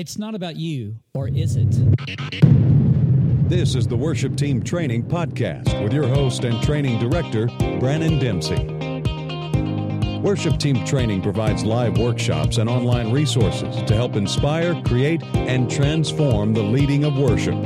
It's not about you, or is it? This is the Worship Team Training Podcast with your host and training director, Brannon Dempsey. Worship Team Training provides live workshops and online resources to help inspire, create, and transform the leading of worship.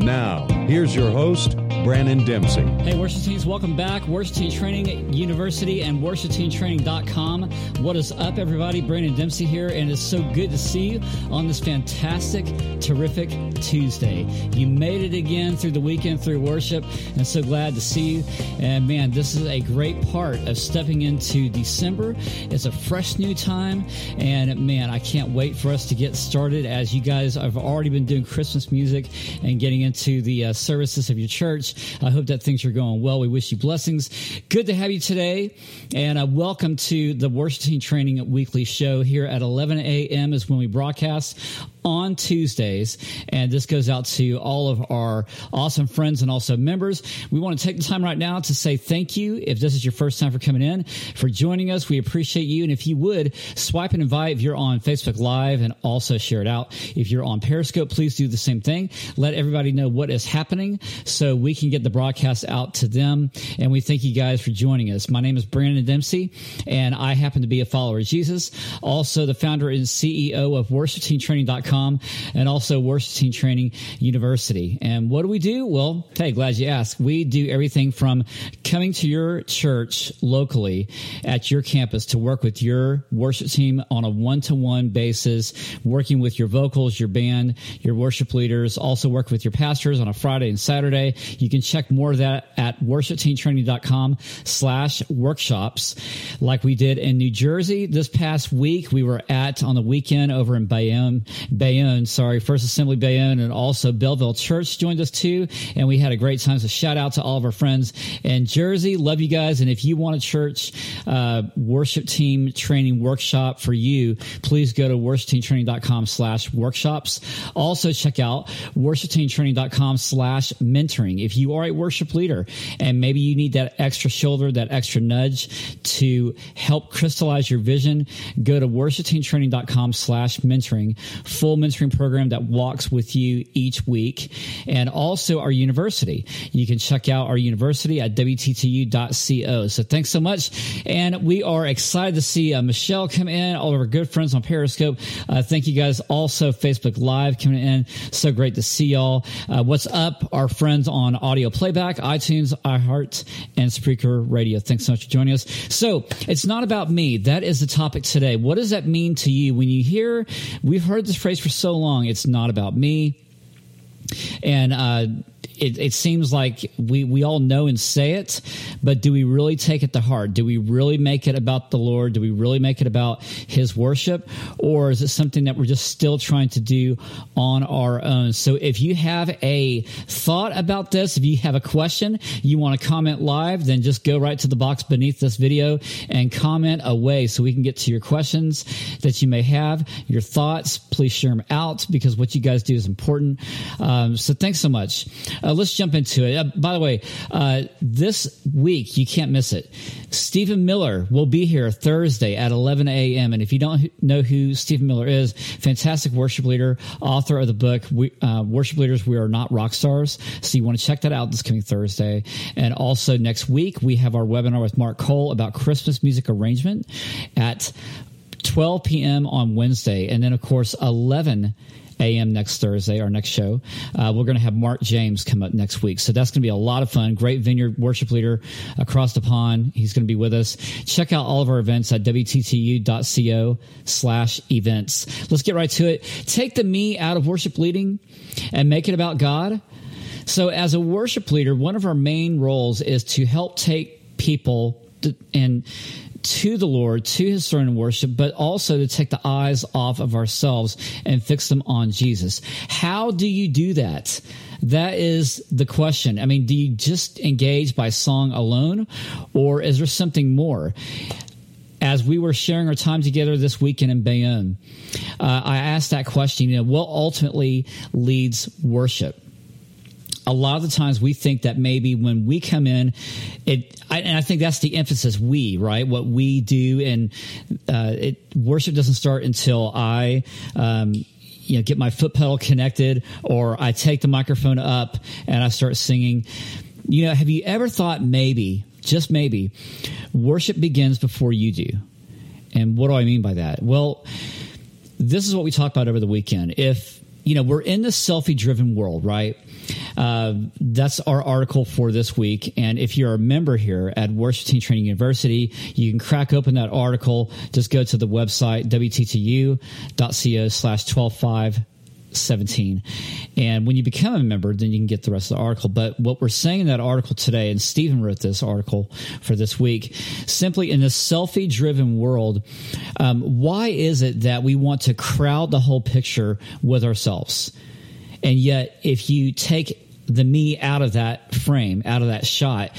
Now, here's your host, Brannon Dempsey. Hey, worship teams, welcome back. Worship Team Training University and worshipteamtraining.com. What is up, everybody? Brannon Dempsey here, and it's so good to see you on this fantastic, terrific Tuesday. You made it again through the weekend through worship, and so glad to see you. And man, this is a great part of stepping into December. It's a fresh new time, and man, I can't wait for us to get started as you guys have already been doing Christmas music and getting into the uh, services of your church. I hope that things are going well. We wish you blessings. Good to have you today, and uh, welcome to the Worship Team Training Weekly Show here at 11 a.m. is when we broadcast on Tuesdays. And this goes out to all of our awesome friends and also members. We want to take the time right now to say thank you. If this is your first time for coming in, for joining us, we appreciate you. And if you would swipe and invite if you're on Facebook Live and also share it out. If you're on Periscope, please do the same thing. Let everybody know what is happening so we can get the broadcast out to them. And we thank you guys for joining us. My name is Brannon Dempsey, and I happen to be a follower of Jesus, also the founder and CEO of worshipteamtraining.com and also Worship Team Training University. And what do we do? Well, hey, glad you asked. We do everything from coming to your church locally at your campus to work with your worship team on a one to one basis, working with your vocals, your band, your worship leaders, also work with your pastors on a Friday and Saturday. You can check more of that at worshipteamtraining.com slash workshops like we did in New Jersey this past week. We were at on the weekend over in Bayonne, Bayonne, sorry, First Assembly Bayonne, and also Belleville Church joined us too. And we had a great time. So shout out to all of our friends in Jersey. Love you guys. And if you want a church uh, worship team training workshop for you, please go to worshipteamtraining.com slash workshops. Also check out worshipteamtraining.com slash mentoring. If you are a worship leader and maybe you need that extra shoulder, that extra nudge to help crystallize your vision, go to worshipteamtraining.com slash mentoring. Full mentoring program that walks with you each week. And also our university. You can check out our university at WTTU.co. So thanks so much. And we are excited to see uh, Michelle come in, all of our good friends on Periscope. Uh, thank you guys. Also Facebook Live coming in. So great to see y'all. Uh, what's up? Our friends on audio playback, iTunes, iHeart, and Spreaker Radio. Thanks so much for joining us. So it's not about me. That is the topic today. What does that mean to you when you hear, we've heard this phrase for so long, it's not about me. And, uh, it, it seems like we, we all know and say it, but do we really take it to heart? Do we really make it about the Lord? Do we really make it about His worship? Or is it something that we're just still trying to do on our own? So if you have a thought about this, if you have a question, you want to comment live, then just go right to the box beneath this video and comment away so we can get to your questions that you may have, your thoughts. Please share them out because what you guys do is important. Um, so thanks so much. Uh, let's jump into it. Uh, by the way, uh, this week you can't miss it. Stephen Miller will be here Thursday at 11 a.m. And if you don't know who Stephen Miller is, fantastic worship leader, author of the book we, uh, "Worship Leaders We Are Not Rock Stars." So you want to check that out this coming Thursday. And also next week we have our webinar with Mark Cole about Christmas music arrangement at 12 p.m. on Wednesday, and then of course 11 a.m. next Thursday, our next show. Uh, we're going to have Mark James come up next week. So that's going to be a lot of fun. Great vineyard worship leader across the pond. He's going to be with us. Check out all of our events at WTTU.co slash events. Let's get right to it. Take the me out of worship leading and make it about God. So as a worship leader, one of our main roles is to help take people and to the Lord, to his throne of worship, but also to take the eyes off of ourselves and fix them on Jesus. How do you do that? That is the question. I mean, do you just engage by song alone, or is there something more? as we were sharing our time together this weekend in Bayonne, uh, I asked that question, you know, what ultimately leads worship? A lot of the times we think that maybe when we come in, it, I, and I think that's the emphasis we, right? What we do and, uh, it, worship doesn't start until I, um, you know, get my foot pedal connected or I take the microphone up and I start singing. You know, have you ever thought maybe, just maybe, worship begins before you do? And what do I mean by that? Well, this is what we talked about over the weekend. If, you know, we're in this selfie driven world, right? Uh, that's our article for this week. And if you're a member here at Team Training University, you can crack open that article. Just go to the website, wttu.co slash 125 17. And when you become a member, then you can get the rest of the article. But what we're saying in that article today, and Stephen wrote this article for this week, simply in this selfie driven world, um, why is it that we want to crowd the whole picture with ourselves? And yet, if you take the me out of that frame, out of that shot,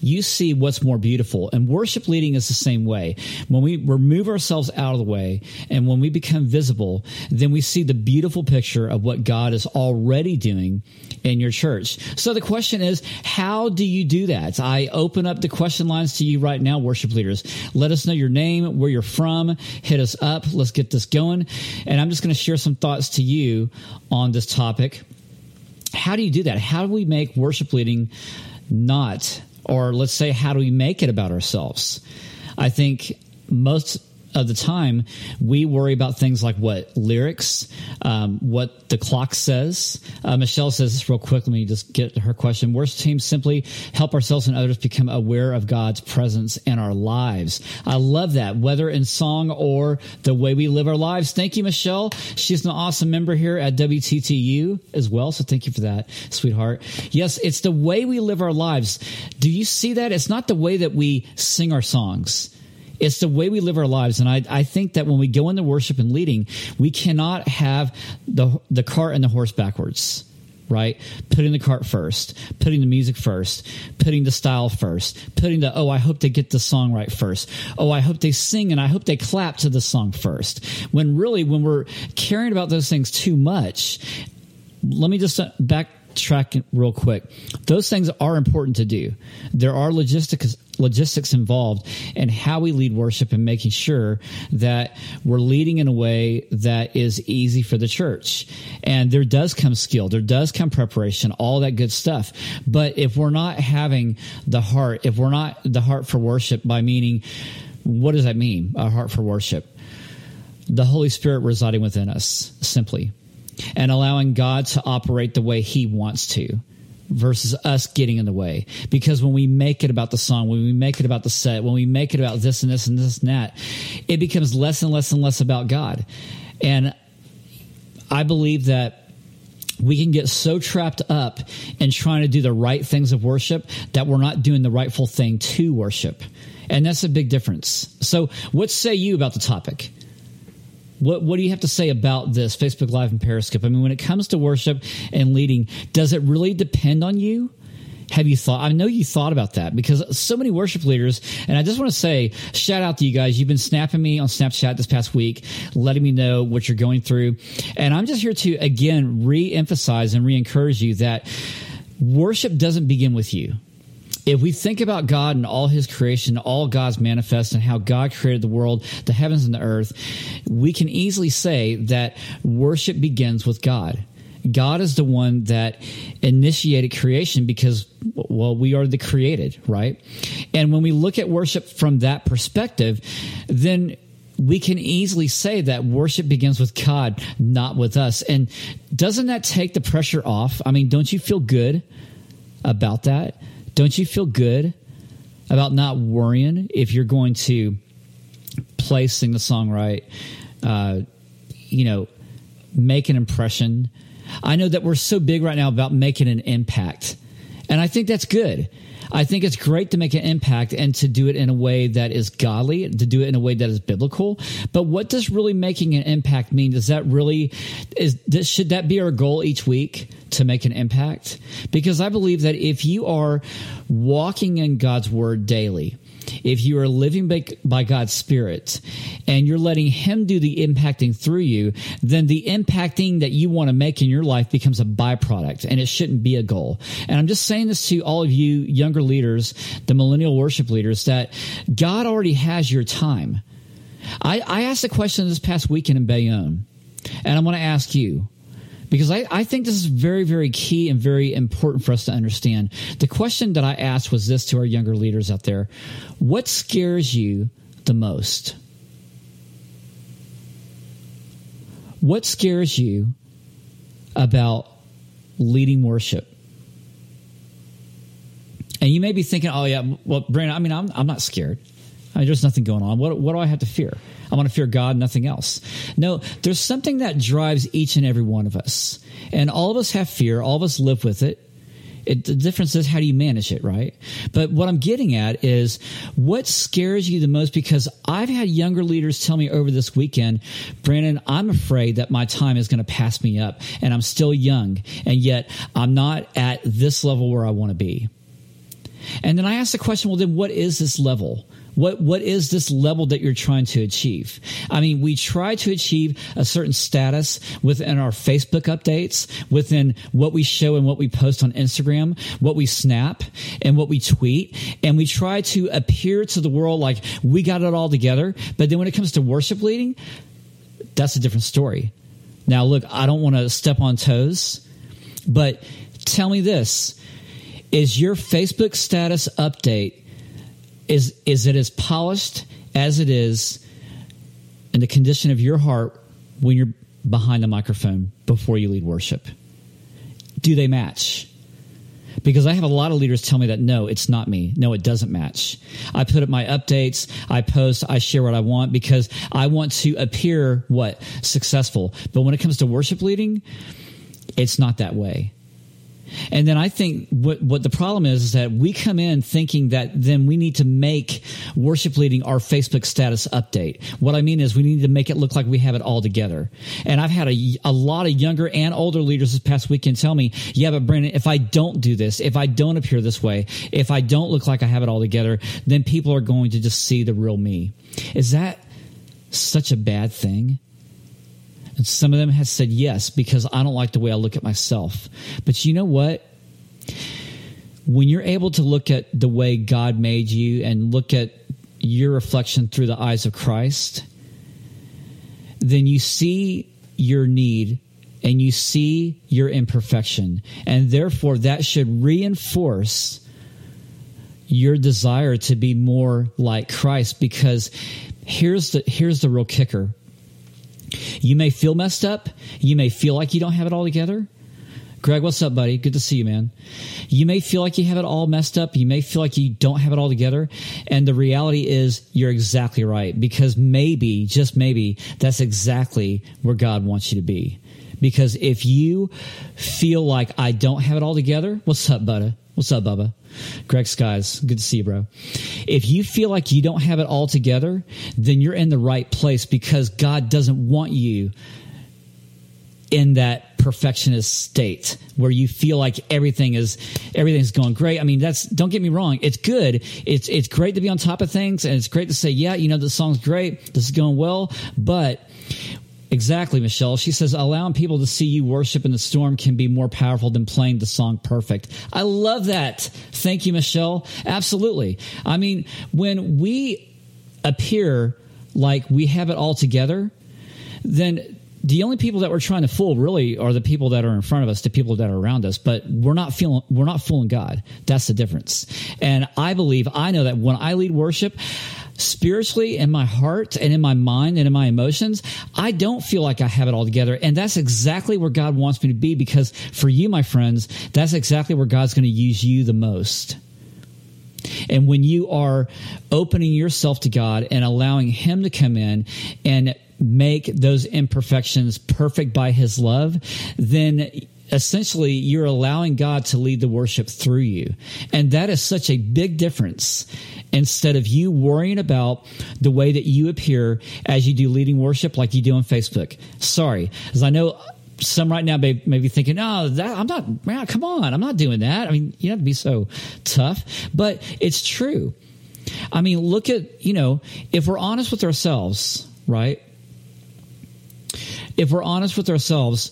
you see what's more beautiful. And worship leading is the same way. When we remove ourselves out of the way and when we become visible, then we see the beautiful picture of what God is already doing in your church. So the question is, how do you do that? I open up the question lines to you right now, worship leaders. Let us know your name, where you're from, hit us up. Let's get this going. And I'm just going to share some thoughts to you on this topic how do you do that? How do we make worship leading not, or let's say, how do we make it about ourselves? I think most of the time, we worry about things like what lyrics, um, what the clock says. Uh, Michelle says this real quick. Let me just get to her question. Worship teams simply help ourselves and others become aware of God's presence in our lives. I love that, whether in song or the way we live our lives. Thank you, Michelle. She's an awesome member here at WTTU as well. So thank you for that, sweetheart. Yes, it's the way we live our lives. Do you see that? It's not the way that we sing our songs. It's the way we live our lives. And I, I think that when we go into worship and leading, we cannot have the, the cart and the horse backwards right? Putting the cart first, putting the music first, putting the style first, putting the, oh, I hope they get the song right first. Oh, I hope they sing and I hope they clap to the song first. When really, when we're caring about those things too much, let me just back track real quick. Those things are important to do. There are logistics logistics involved in how we lead worship and making sure that we're leading in a way that is easy for the church. And there does come skill, there does come preparation, all that good stuff. But if we're not having the heart, if we're not the heart for worship by meaning, what does that mean? A heart for worship. The Holy Spirit residing within us, simply and allowing God to operate the way He wants to versus us getting in the way. Because when we make it about the song, when we make it about the set, when we make it about this and this and this and that, it becomes less and less and less about God. And I believe that we can get so trapped up in trying to do the right things of worship that we're not doing the rightful thing to worship. And that's a big difference. So, what say you about the topic? What what do you have to say about this Facebook Live and Periscope? I mean, when it comes to worship and leading, does it really depend on you? Have you thought? I know you thought about that because so many worship leaders, and I just want to say, shout out to you guys. You've been snapping me on Snapchat this past week, letting me know what you're going through. And I'm just here to, again, re emphasize and re encourage you that worship doesn't begin with you if we think about God and all his creation, all God's manifest and how God created the world, the heavens and the earth, we can easily say that worship begins with God. God is the one that initiated creation because, well, we are the created, right? And when we look at worship from that perspective, then we can easily say that worship begins with God, not with us. And doesn't that take the pressure off? I mean, don't you feel good about that? Don't you feel good about not worrying if you're going to play, sing the song right, uh, you know, make an impression? I know that we're so big right now about making an impact, and I think that's good. I think it's great to make an impact and to do it in a way that is godly, to do it in a way that is biblical. But what does really making an impact mean? Does that really is this, should that be our goal each week to make an impact? Because I believe that if you are walking in God's word daily, if you are living by, by, God's Spirit and you're letting Him do the impacting through you, then the impacting that you want to make in your life becomes a byproduct and it shouldn't be a goal. And I'm just saying this to all of you younger leaders, the millennial worship leaders, that God already has your time. I, I asked a question this past weekend in Bayonne And I'm going to ask you, because I, I think this is very, very key and very important for us to understand. The question that I asked was this to our younger leaders out there What scares you the most? What scares you about leading worship? And you may be thinking, oh, yeah, well, Brannon, I mean, I'm, I'm not scared. I mean, there's nothing going on. What, what do I have to fear? I want to fear God, nothing else. No, there's something that drives each and every one of us. And all of us have fear. All of us live with it. It, the difference is how do you manage it, right? But what I'm getting at is what scares you the most because I've had younger leaders tell me over this weekend, Brannon, I'm afraid that my time is going to pass me up and I'm still young and yet I'm not at this level where I want to be. And then I asked the question, well, then what is this level? What what is this level that you're trying to achieve? I mean, we try to achieve a certain status within our Facebook updates, within what we show and what we post on Instagram, what we snap and what we tweet, and we try to appear to the world like we got it all together. But then when it comes to worship leading, that's a different story. Now, look, I don't want to step on toes, but tell me this. Is your Facebook status update is is it as polished as it is in the condition of your heart when you're behind the microphone before you lead worship? Do they match? Because I have a lot of leaders tell me that no, it's not me. No, it doesn't match. I put up my updates, I post, I share what I want because I want to appear what? Successful. But when it comes to worship leading, it's not that way. And then I think what, what the problem is, is that we come in thinking that then we need to make worship leading our Facebook status update. What I mean is we need to make it look like we have it all together. And I've had a, a lot of younger and older leaders this past weekend tell me, yeah, but Brannon, if I don't do this, if I don't appear this way, if I don't look like I have it all together, then people are going to just see the real me. Is that such a bad thing? And some of them have said yes because I don't like the way I look at myself. But you know what? When you're able to look at the way God made you and look at your reflection through the eyes of Christ, then you see your need and you see your imperfection. And therefore, that should reinforce your desire to be more like Christ because here's the here's the real kicker you may feel messed up. You may feel like you don't have it all together. Greg, what's up, buddy? Good to see you, man. You may feel like you have it all messed up. You may feel like you don't have it all together. And the reality is you're exactly right because maybe, just maybe, that's exactly where God wants you to be. Because if you feel like I don't have it all together, what's up, buddy? What's up, Bubba? Greg Skies, good to see you, bro. If you feel like you don't have it all together, then you're in the right place because God doesn't want you in that perfectionist state where you feel like everything is everything's going great. I mean, that's don't get me wrong, it's good. It's it's great to be on top of things and it's great to say, yeah, you know, the song's great, this is going well, but Exactly, Michelle. She says allowing people to see you worship in the storm can be more powerful than playing the song perfect. I love that. Thank you, Michelle. Absolutely. I mean, when we appear like we have it all together, then the only people that we're trying to fool really are the people that are in front of us, the people that are around us, but we're not feeling, we're not fooling God. That's the difference. And I believe, I know that when I lead worship, spiritually in my heart and in my mind and in my emotions, I don't feel like I have it all together. And that's exactly where God wants me to be because for you, my friends, that's exactly where God's going to use you the most. And when you are opening yourself to God and allowing Him to come in and make those imperfections perfect by His love, then essentially you're allowing God to lead the worship through you. And that is such a big difference. Instead of you worrying about the way that you appear as you do leading worship like you do on Facebook. Sorry, as I know some right now may, may be thinking, "Oh, that I'm not. Man, come on, I'm not doing that." I mean, you have to be so tough, but it's true. I mean, look at you know, if we're honest with ourselves, right? If we're honest with ourselves,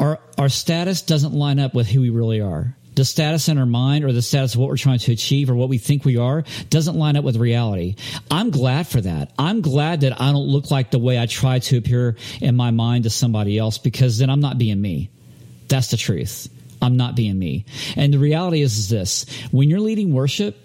our our status doesn't line up with who we really are. the status in our mind or the status of what we're trying to achieve or what we think we are doesn't line up with reality. I'm glad for that. I'm glad that I don't look like the way I try to appear in my mind to somebody else because then I'm not being me. That's the truth. I'm not being me. And the reality is, is this when you're leading worship,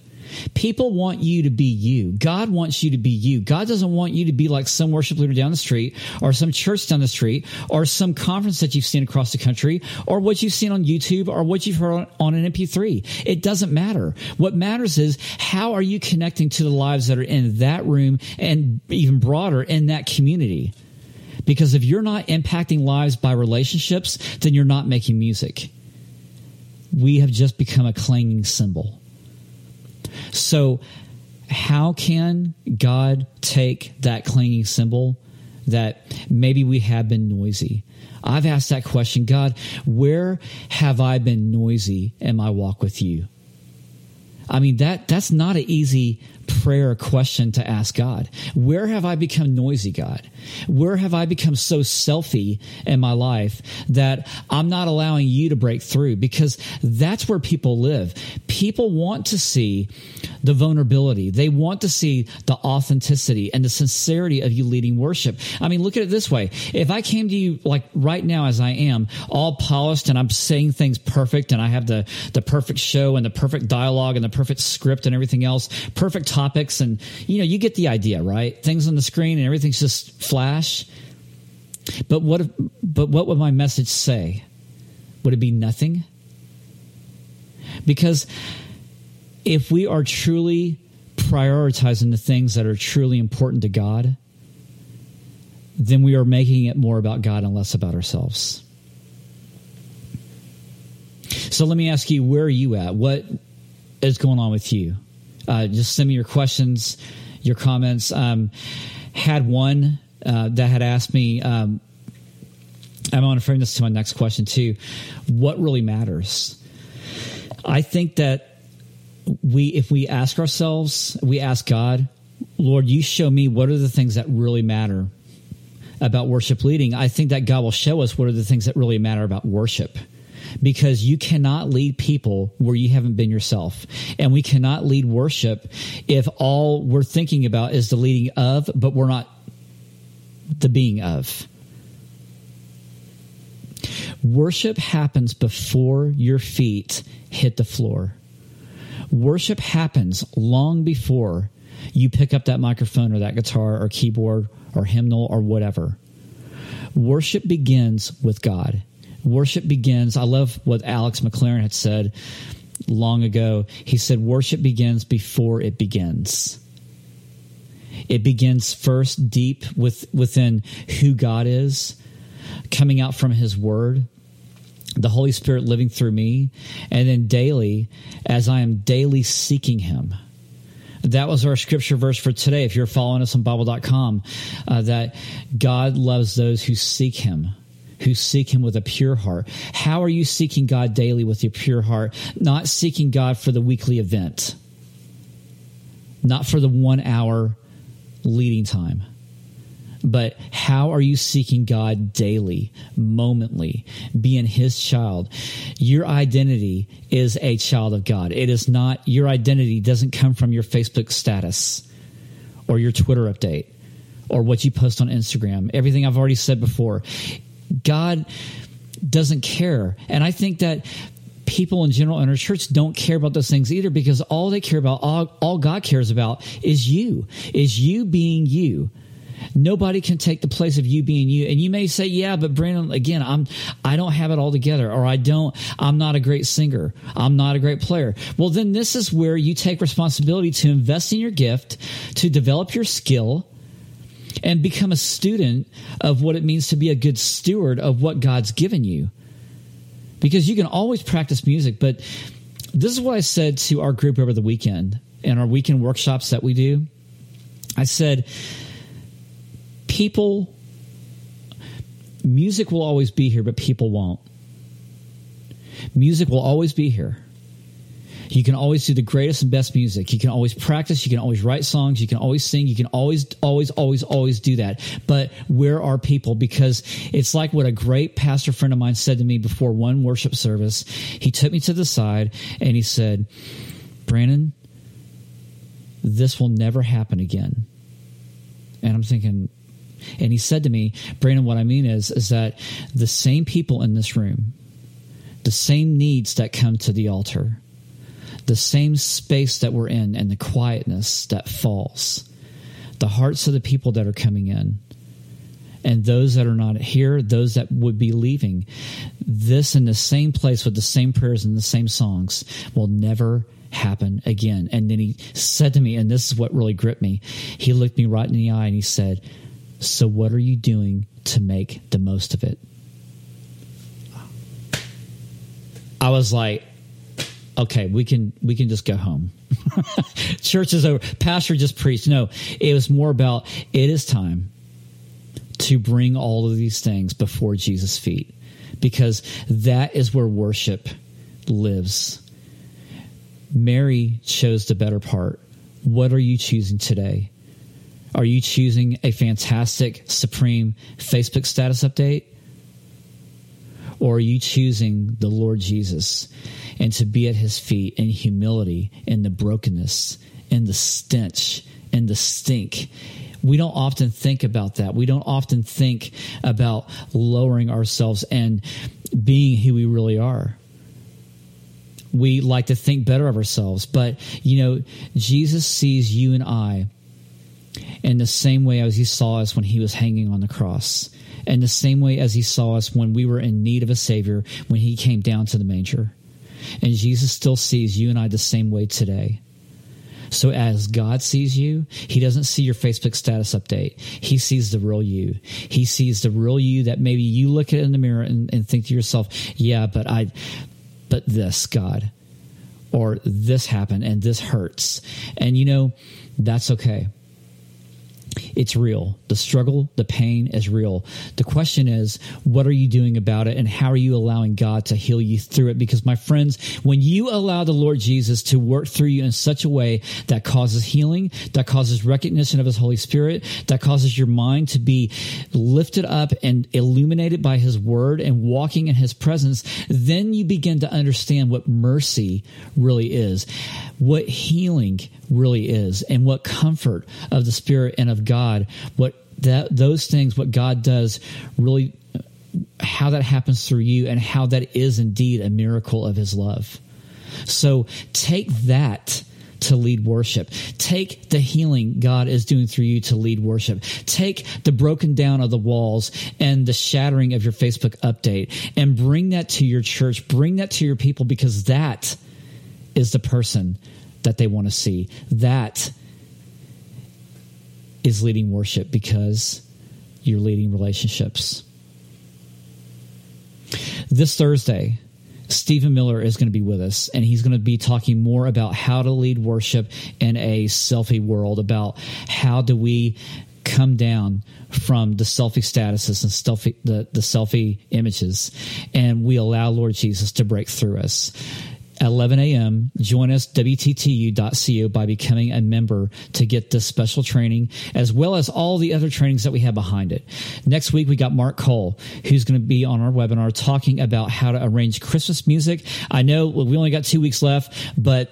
People want you to be you. God wants you to be you. God doesn't want you to be like some worship leader down the street or some church down the street or some conference that you've seen across the country or what you've seen on YouTube or what you've heard on an MP3. It doesn't matter. What matters is how are you connecting to the lives that are in that room and even broader in that community? Because if you're not impacting lives by relationships, then you're not making music. We have just become a clanging cymbal. So, how can God take that clanging cymbal that maybe we have been noisy? I've asked that question God, where have I been noisy in my walk with you? I mean that that's not an easy prayer question to ask God. Where have I become noisy, God? Where have I become so selfie in my life that I'm not allowing you to break through? Because that's where people live. People want to see the vulnerability. They want to see the authenticity and the sincerity of you leading worship. I mean, look at it this way. If I came to you like right now as I am, all polished and I'm saying things perfect and I have the, the perfect show and the perfect dialogue and the perfect script and everything else, perfect topics. And, you know, you get the idea, right? Things on the screen and everything's just flash. But what, if, but what would my message say? Would it be nothing? Because if we are truly prioritizing the things that are truly important to God, then we are making it more about God and less about ourselves. So let me ask you, where are you at? What is going on with you? Uh, just send me your questions, your comments. Um, had one uh, that had asked me, um, I'm going to frame this to my next question too. What really matters? I think that we, if we ask ourselves, we ask God, Lord, you show me what are the things that really matter about worship leading. I think that God will show us what are the things that really matter about worship because you cannot lead people where you haven't been yourself. And we cannot lead worship if all we're thinking about is the leading of, but we're not the being of. Worship happens before your feet hit the floor. Worship happens long before you pick up that microphone or that guitar or keyboard or hymnal or whatever. Worship begins with God. Worship begins. I love what Alex McLaren had said long ago. He said, Worship begins before it begins. It begins first deep with, within who God is, coming out from His Word, the Holy Spirit living through me, and then daily, as I am daily seeking Him. That was our scripture verse for today. If you're following us on Bible.com, uh, that God loves those who seek Him who seek him with a pure heart. How are you seeking God daily with your pure heart? Not seeking God for the weekly event, not for the one hour leading time but how are you seeking God daily, momently, being His child? Your identity is a child of God. It is not, your identity doesn't come from your Facebook status or your Twitter update or what you post on Instagram. Everything I've already said before. God doesn't care. And I think that people in general in our church don't care about those things either because all they care about, all, all God cares about is you, is you being you. Nobody can take the place of you being you. And you may say, yeah, but Brannon, again, I'm, I don't have it all together or I don't, I'm not a great singer. I'm not a great player. Well, then this is where you take responsibility to invest in your gift, to develop your skill, and become a student of what it means to be a good steward of what God's given you. Because you can always practice music, but this is what I said to our group over the weekend in our weekend workshops that we do. I said, people, music will always be here, but people won't. Music will always be here. You can always do the greatest and best music. You can always practice. You can always write songs. You can always sing. You can always, always, always, always do that. But where are people? Because it's like what a great pastor friend of mine said to me before one worship service. He took me to the side and he said, Brannon, this will never happen again. And I'm thinking, and he said to me, Brannon, what I mean is, is that the same people in this room, the same needs that come to the altar, the same space that we're in and the quietness that falls, the hearts of the people that are coming in, and those that are not here, those that would be leaving, this in the same place with the same prayers and the same songs will never happen again. And then he said to me, and this is what really gripped me. He looked me right in the eye and he said, So what are you doing to make the most of it? I was like, okay, we can we can just go home. Church is over. Pastor just preached. No, it was more about it is time to bring all of these things before Jesus' feet because that is where worship lives. Mary chose the better part. What are you choosing today? Are you choosing a fantastic, supreme Facebook status update? Or are you choosing the Lord Jesus and to be at his feet in humility, in the brokenness, in the stench, in the stink? We don't often think about that. We don't often think about lowering ourselves and being who we really are we like to think better of ourselves. But, you know, Jesus sees you and I in the same way as he saw us when he was hanging on the cross, and the same way as he saw us when we were in need of a Savior when he came down to the manger. And Jesus still sees you and I the same way today. So as God sees you, he doesn't see your Facebook status update. He sees the real you. He sees the real you that maybe you look at in the mirror and, and think to yourself, yeah, but I, but this, God, or this happened and this hurts. And you know, that's okay. It's real. The struggle, the pain is real. The question is, what are you doing about it and how are you allowing God to heal you through it? Because my friends, when you allow the Lord Jesus to work through you in such a way that causes healing, that causes recognition of his Holy Spirit, that causes your mind to be lifted up and illuminated by his word and walking in his presence, then you begin to understand what mercy really is, what healing really is, and what comfort of the Spirit and of God, what that those things, what God does, really, how that happens through you, and how that is indeed a miracle of His love. So take that to lead worship. Take the healing God is doing through you to lead worship. Take the broken down of the walls and the shattering of your Facebook update and bring that to your church. Bring that to your people because that is the person that they want to see. That is leading worship because you're leading relationships. This Thursday, Stephen Miller is going to be with us, and he's going to be talking more about how to lead worship in a selfie world, about how do we come down from the selfie statuses and selfie, the, the selfie images, and we allow Lord Jesus to break through us. 11 a.m. Join us, WTTU.co, by becoming a member to get this special training, as well as all the other trainings that we have behind it. Next week, we got Mark Cole, who's going to be on our webinar talking about how to arrange Christmas music. I know we only got two weeks left, but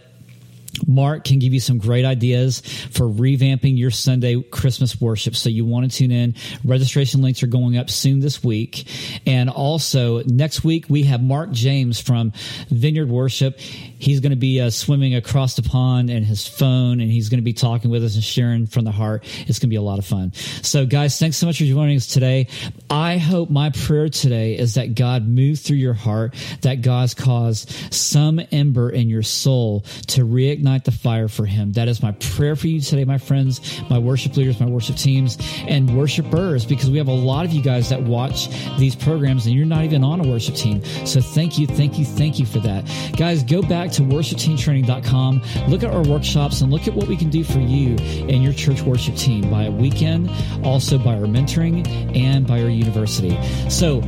Mark can give you some great ideas for revamping your Sunday Christmas worship. So you want to tune in. Registration links are going up soon this week. And also next week, we have Mark James from Vineyard Worship. He's going to be uh, swimming across the pond in his phone and he's going to be talking with us and sharing from the heart. It's going to be a lot of fun. So guys, thanks so much for joining us today. I hope my prayer today is that God moves through your heart, that God's caused some ember in your soul to reignite the fire for him. That is my prayer for you today, my friends, my worship leaders, my worship teams, and worshipers, because we have a lot of you guys that watch these programs and you're not even on a worship team. So thank you, thank you, thank you for that. Guys, go back to worshipteamtraining.com, look at our workshops, and look at what we can do for you and your church worship team by a weekend, also by our mentoring and by our university. So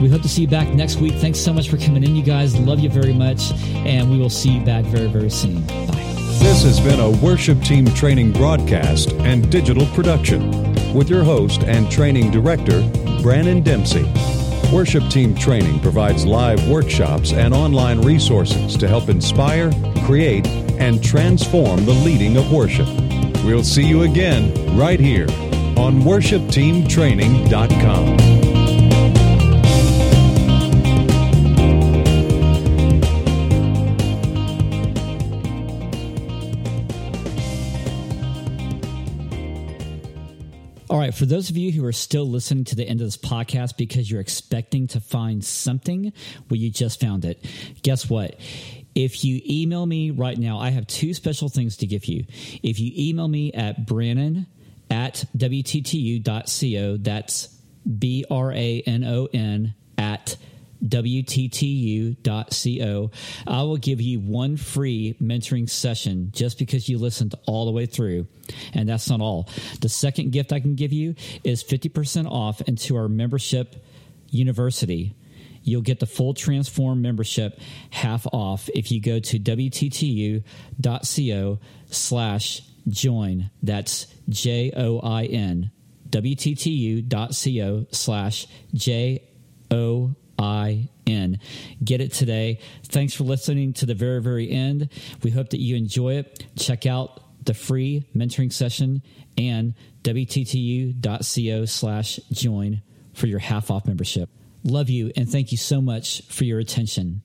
We hope to see you back next week. Thanks so much for coming in, you guys. Love you very much. And we will see you back very, very soon. Bye. This has been a worship team training broadcast and digital production with your host and training director, Brannon Dempsey. Worship Team Training provides live workshops and online resources to help inspire, create, and transform the leading of worship. We'll see you again right here on worshipteamtraining.com. right, for those of you who are still listening to the end of this podcast because you're expecting to find something, well, you just found it. Guess what? If you email me right now, I have two special things to give you. If you email me at Brannon at WTTU.co, that's B R A N O N WTTU.co. I will give you one free mentoring session just because you listened all the way through. And that's not all. The second gift I can give you is 50% off into our membership university. You'll get the full Transform membership half off if you go to WTTU.co slash join. That's J O I N. WTTU.co slash J O I N. Get it today. Thanks for listening to the very, very end. We hope that you enjoy it. Check out the free mentoring session and WTTU.co slash join for your half off membership. Love you and thank you so much for your attention.